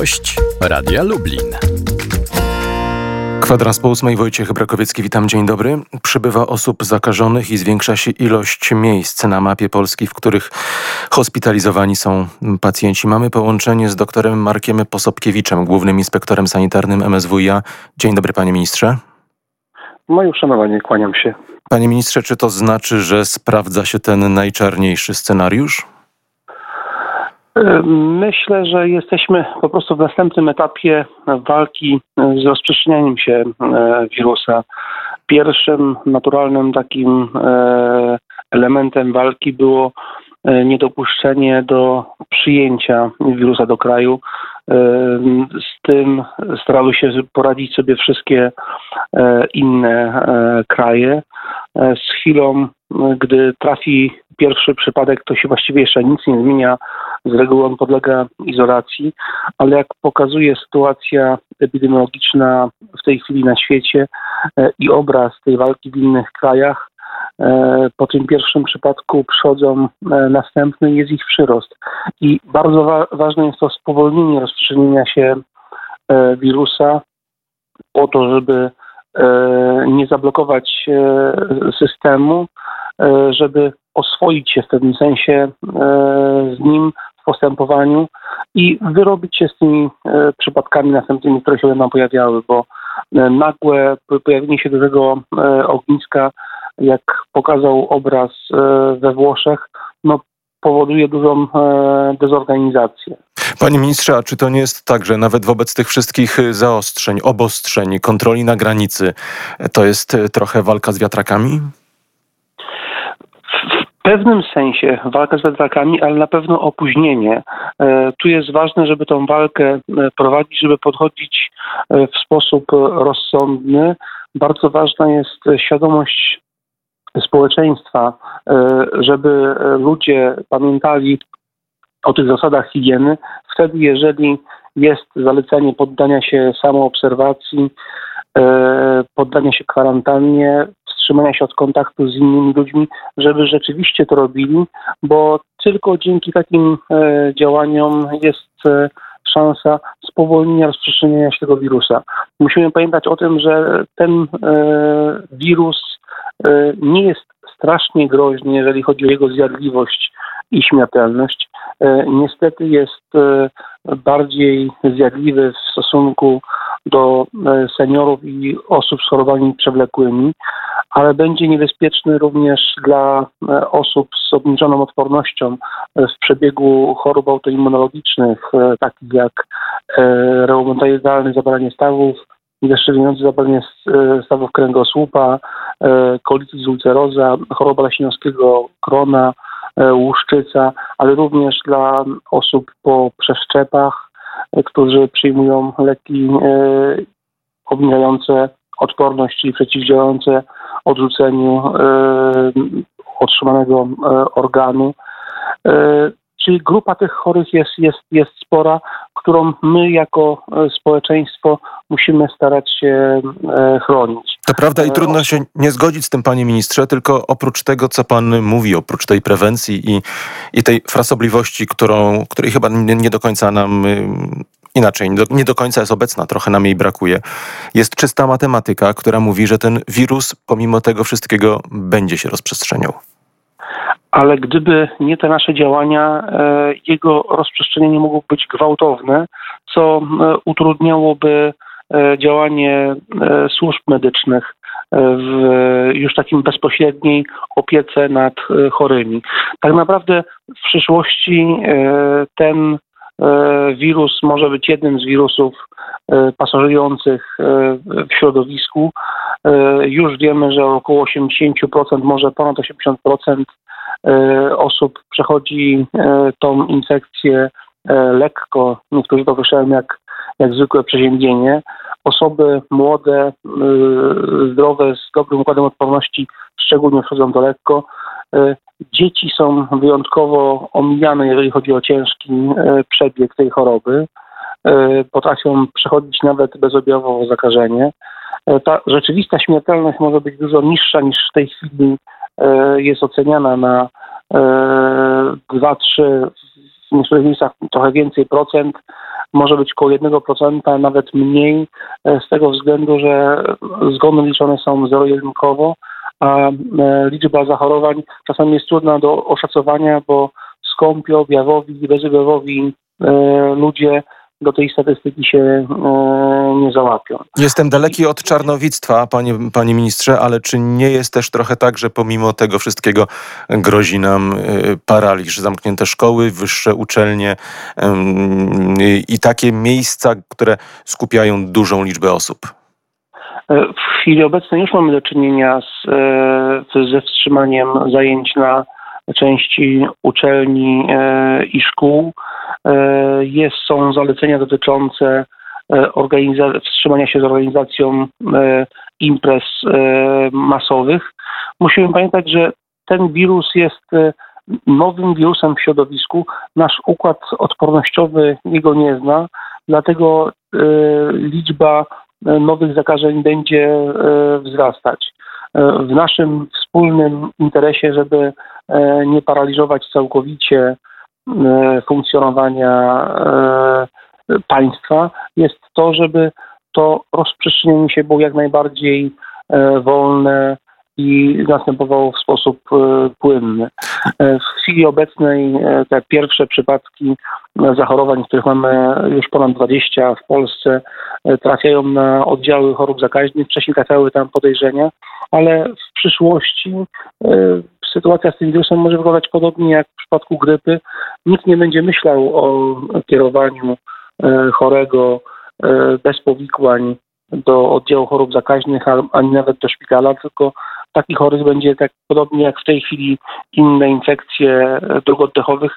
Gość Radia Lublin. Kwadrans po ósmej, Wojciech Brakowiecki, witam, dzień dobry. Przybywa osób zakażonych i zwiększa się ilość miejsc na mapie Polski, w których hospitalizowani są pacjenci. Mamy połączenie z doktorem Markiem Posobkiewiczem, głównym inspektorem sanitarnym MSWiA. Dzień dobry, panie ministrze. Moje uszanowanie, kłaniam się. Panie ministrze, czy to znaczy, że sprawdza się ten najczarniejszy scenariusz? Myślę, że jesteśmy po prostu w następnym etapie walki z rozprzestrzenianiem się wirusa. Pierwszym naturalnym takim e, elementem walki było e, niedopuszczenie do przyjęcia wirusa do kraju. Z tym starały się poradzić sobie wszystkie inne kraje. Z chwilą, gdy trafi pierwszy przypadek, to się właściwie jeszcze nic nie zmienia z reguły on podlega izolacji, ale jak pokazuje sytuacja epidemiologiczna w tej chwili na świecie e, i obraz tej walki w innych krajach, e, po tym pierwszym przypadku przychodzą e, następne, jest ich przyrost. I bardzo wa ważne jest to spowolnienie rozprzestrzenienia się wirusa po to, żeby nie zablokować systemu, żeby oswoić się w pewnym sensie z nim postępowaniu i wyrobić się z tymi e, przypadkami następnymi, które się będą pojawiały, bo e, nagłe pojawienie się dużego e, ogniska, jak pokazał obraz we Włoszech, no, powoduje dużą dezorganizację. Panie ministrze, a czy to nie jest tak, że nawet wobec tych wszystkich zaostrzeń, obostrzeń, kontroli na granicy, to jest trochę walka z wiatrakami? pewnym sensie walka z wiatrakami, ale na pewno opóźnienie. E, tu jest ważne, żeby tą walkę e, prowadzić, żeby podchodzić e, w sposób rozsądny. Bardzo ważna jest świadomość społeczeństwa, żeby ludzie pamiętali o tych zasadach higieny. Wtedy, jeżeli jest zalecenie poddania się samoobserwacji, poddania się kwarantannie, wstrzymania się od kontaktu z innymi ludźmi, żeby rzeczywiście to robili, bo tylko dzięki takim e, działaniom jest e, szansa spowolnienia rozprzestrzeniania się tego wirusa. Musimy pamiętać o tym, że ten e, wirus nie jest strasznie groźny, jeżeli chodzi o jego zjadliwość i śmiertelność. Niestety jest bardziej zjadliwy w stosunku do seniorów i osób z chorobami przewlekłymi ale będzie niebezpieczny również dla e, osób z obniżoną odpornością e, w przebiegu chorób autoimmunologicznych, e, takich jak reumatoidalne zapalenie stawów, zeszczelniające zapalenie stawów kręgosłupa, kolitis ulceroza, choroba leśniowskiego krona, łuszczyca, ale również dla osób po przeszczepach, którzy przyjmują leki obniżające odporność, czyli przeciwdziałające odrzuceniu e, otrzymanego e, organu. E, czyli grupa tych chorych jest, jest, jest spora, którą my jako społeczeństwo musimy starać się chronić. To prawda i trudno się nie zgodzić z tym, panie ministrze, tylko oprócz tego, co pan mówi, oprócz tej prewencji i, i tej frasobliwości, którą, której chyba nie, nie do końca nam inaczej, nie do końca jest obecna, trochę nam jej brakuje. Jest czysta matematyka, która mówi, że ten wirus pomimo tego wszystkiego będzie się rozprzestrzeniał. Ale gdyby nie te nasze działania, e, jego rozprzestrzenienie mogło być gwałtowne, co e, utrudniałoby e, działanie służb medycznych w już takim bezpośredniej opiece nad chorymi. Tak naprawdę w przyszłości ten wirus może być jednym z wirusów pasożyrujących e, w środowisku. Już wiemy, że około 80%, może ponad 80% osób przechodzi tą infekcję lekko. Niektórzy to określają jak, jak zwykłe przeziębienie. Osoby młode, zdrowe, z dobrym układem odporności szczególnie przechodzą to lekko. E, dzieci są wyjątkowo omijane, jeżeli chodzi o ciężki e, przebieg tej choroby. E, potrafią przechodzić nawet bezobjawowo zakażenie. Ta rzeczywista śmiertelność może być dużo niższa niż w tej chwili jest oceniana na 2-3, w niektórych miejscach trochę więcej procent, może być około 1%, nawet mniej, z tego względu, że zgony liczone są zero-jedynkowo, a liczba zachorowań czasami jest trudna do oszacowania, bo skąpi, objawowi bezobjawowi ludzie do tej statystyki się e, nie załapią. Jestem daleki od czarnowictwa, panie, panie ministrze, ale czy nie jest też trochę tak, że pomimo tego wszystkiego grozi nam e, paraliż, zamknięte szkoły, wyższe uczelnie i takie miejsca, które skupiają dużą liczbę osób? E, w chwili obecnej już mamy do czynienia z, ze wstrzymaniem zajęć na części uczelni i szkół. E, jest, są zalecenia dotyczące e, wstrzymania się z organizacją e, imprez masowych. Musimy pamiętać, że ten wirus jest nowym wirusem w środowisku. Nasz układ odpornościowy jego nie zna, dlatego liczba nowych zakażeń będzie wzrastać. W naszym wspólnym interesie, żeby nie paraliżować całkowicie funkcjonowania e, państwa jest to, żeby to rozprzestrzenienie się było jak najbardziej e, wolne i następowało w sposób płynny. W chwili obecnej te pierwsze przypadki zachorowań, których mamy już ponad 20 w Polsce, trafiają na oddziały chorób zakaźnych. Wcześniej trafiały tam podejrzenia, ale w przyszłości sytuacja z tym wirusem może wyglądać podobnie jak w przypadku grypy. Nikt nie będzie myślał o kierowaniu e, chorego e, bez powikłań do oddziału chorób zakaźnych, ani nawet do szpitala, tylko taki chorych będzie tak podobnie jak w tej chwili inne infekcje dróg oddechowych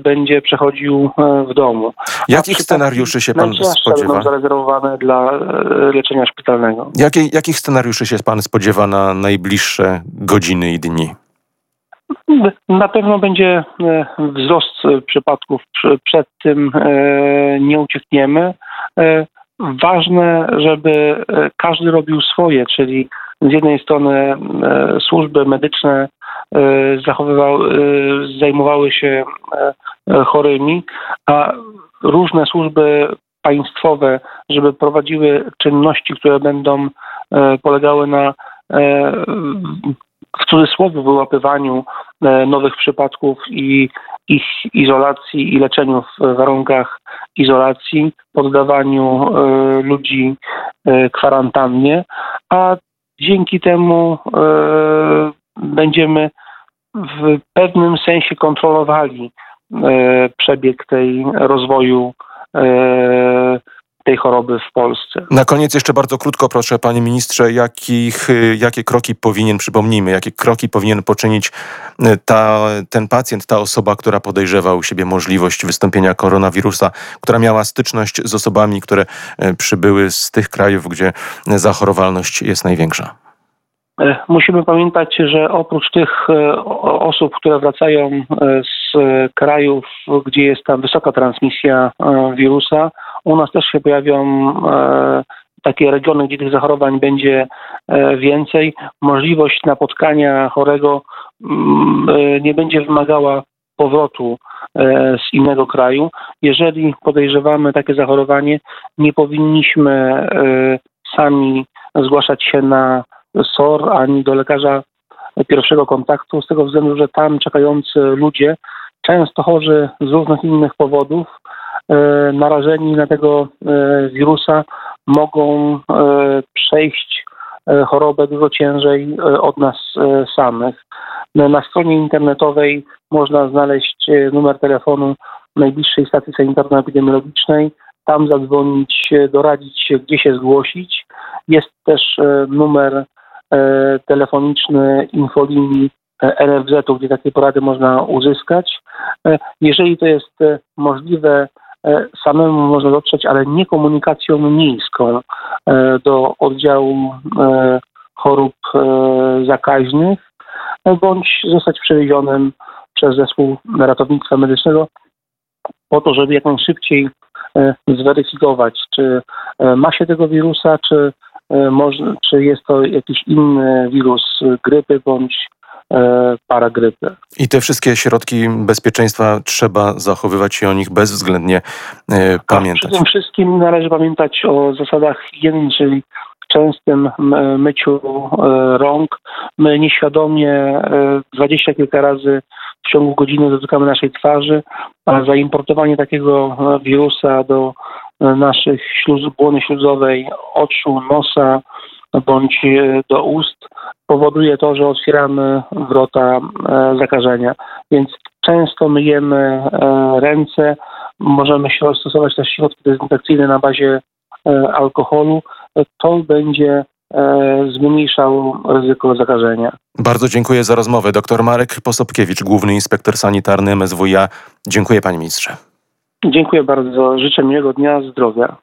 będzie przechodził w domu. Jakich scenariuszy się pan spodziewa? zarezerwowane dla leczenia szpitalnego. Jakie, jakich scenariuszy się pan spodziewa na najbliższe godziny i dni? Na pewno będzie e, wzrost przypadków, przed tym e, nie uciekniemy. E, ważne, żeby każdy robił swoje, czyli z jednej strony służby medyczne zajmowały się chorymi, a różne służby państwowe, żeby prowadziły czynności, które będą polegały na w cudzysłowie wyłapywaniu e, nowych przypadków i ich izolacji i leczeniu w warunkach izolacji, poddawaniu e, ludzi e, kwarantannie, a dzięki temu będziemy w pewnym sensie kontrolowali przebieg tej rozwoju tej choroby w Polsce. Na koniec jeszcze bardzo krótko proszę, panie ministrze, jakich, y, jakie kroki powinien, przypomnijmy, jakie kroki powinien poczynić y, ta, ten pacjent, ta osoba, która podejrzewa u siebie możliwość wystąpienia koronawirusa, która miała styczność z osobami, które y, przybyły z tych krajów, gdzie zachorowalność jest największa? E, musimy pamiętać, że oprócz tych e, osób, które wracają e, z krajów, gdzie jest ta wysoka transmisja wirusa, u nas też się pojawią e, takie regiony, gdzie tych zachorowań będzie e, więcej. Możliwość napotkania chorego mm, e, nie będzie wymagała powrotu z innego kraju. Jeżeli podejrzewamy takie zachorowanie, nie powinniśmy sami zgłaszać się na SOR ani do lekarza pierwszego kontaktu, z tego względu, że tam czekający ludzie, często chorzy z różnych innych powodów, narażeni na tego e, wirusa mogą e, przejść chorobę dużo ciężej od nas samych. Na stronie internetowej można znaleźć numer telefonu najbliższej stacji sanitarno-epidemiologicznej, tam zadzwonić, doradzić się, gdzie się zgłosić. Jest też numer telefoniczny infolinii NFZ-u, gdzie takie porady można uzyskać. Jeżeli to jest możliwe, E, samemu można dotrzeć, ale nie komunikacją miejską e, do oddziału e, chorób zakaźnych, bądź zostać przewiezionym przez zespół ratownictwa medycznego po to, żeby jak najszybciej zweryfikować, czy ma się tego wirusa, czy, czy jest to jakiś inny wirus grypy bądź paragrypy. I te wszystkie środki bezpieczeństwa trzeba zachowywać i o nich bezwzględnie pamiętać. Przede wszystkim należy pamiętać o zasadach higieny, czyli częstym myciu rąk. My nieświadomie dwadzieścia kilka razy w ciągu godziny dotykamy naszej twarzy, a zaimportowanie takiego wirusa do naszych śluz, błony śluzowej, oczu, nosa bądź do ust powoduje to, że otwieramy wrota zakażenia. Więc często myjemy ręce, możemy się stosować też środki dezynfekcyjne na bazie alkoholu. To będzie zmniejszał ryzyko zakażenia. Bardzo dziękuję za rozmowę. Dr Marek Posobkiewicz, główny inspektor sanitarny MSWiA. Dziękuję panie ministrze. Dziękuję bardzo. Życzę miłego dnia, zdrowia.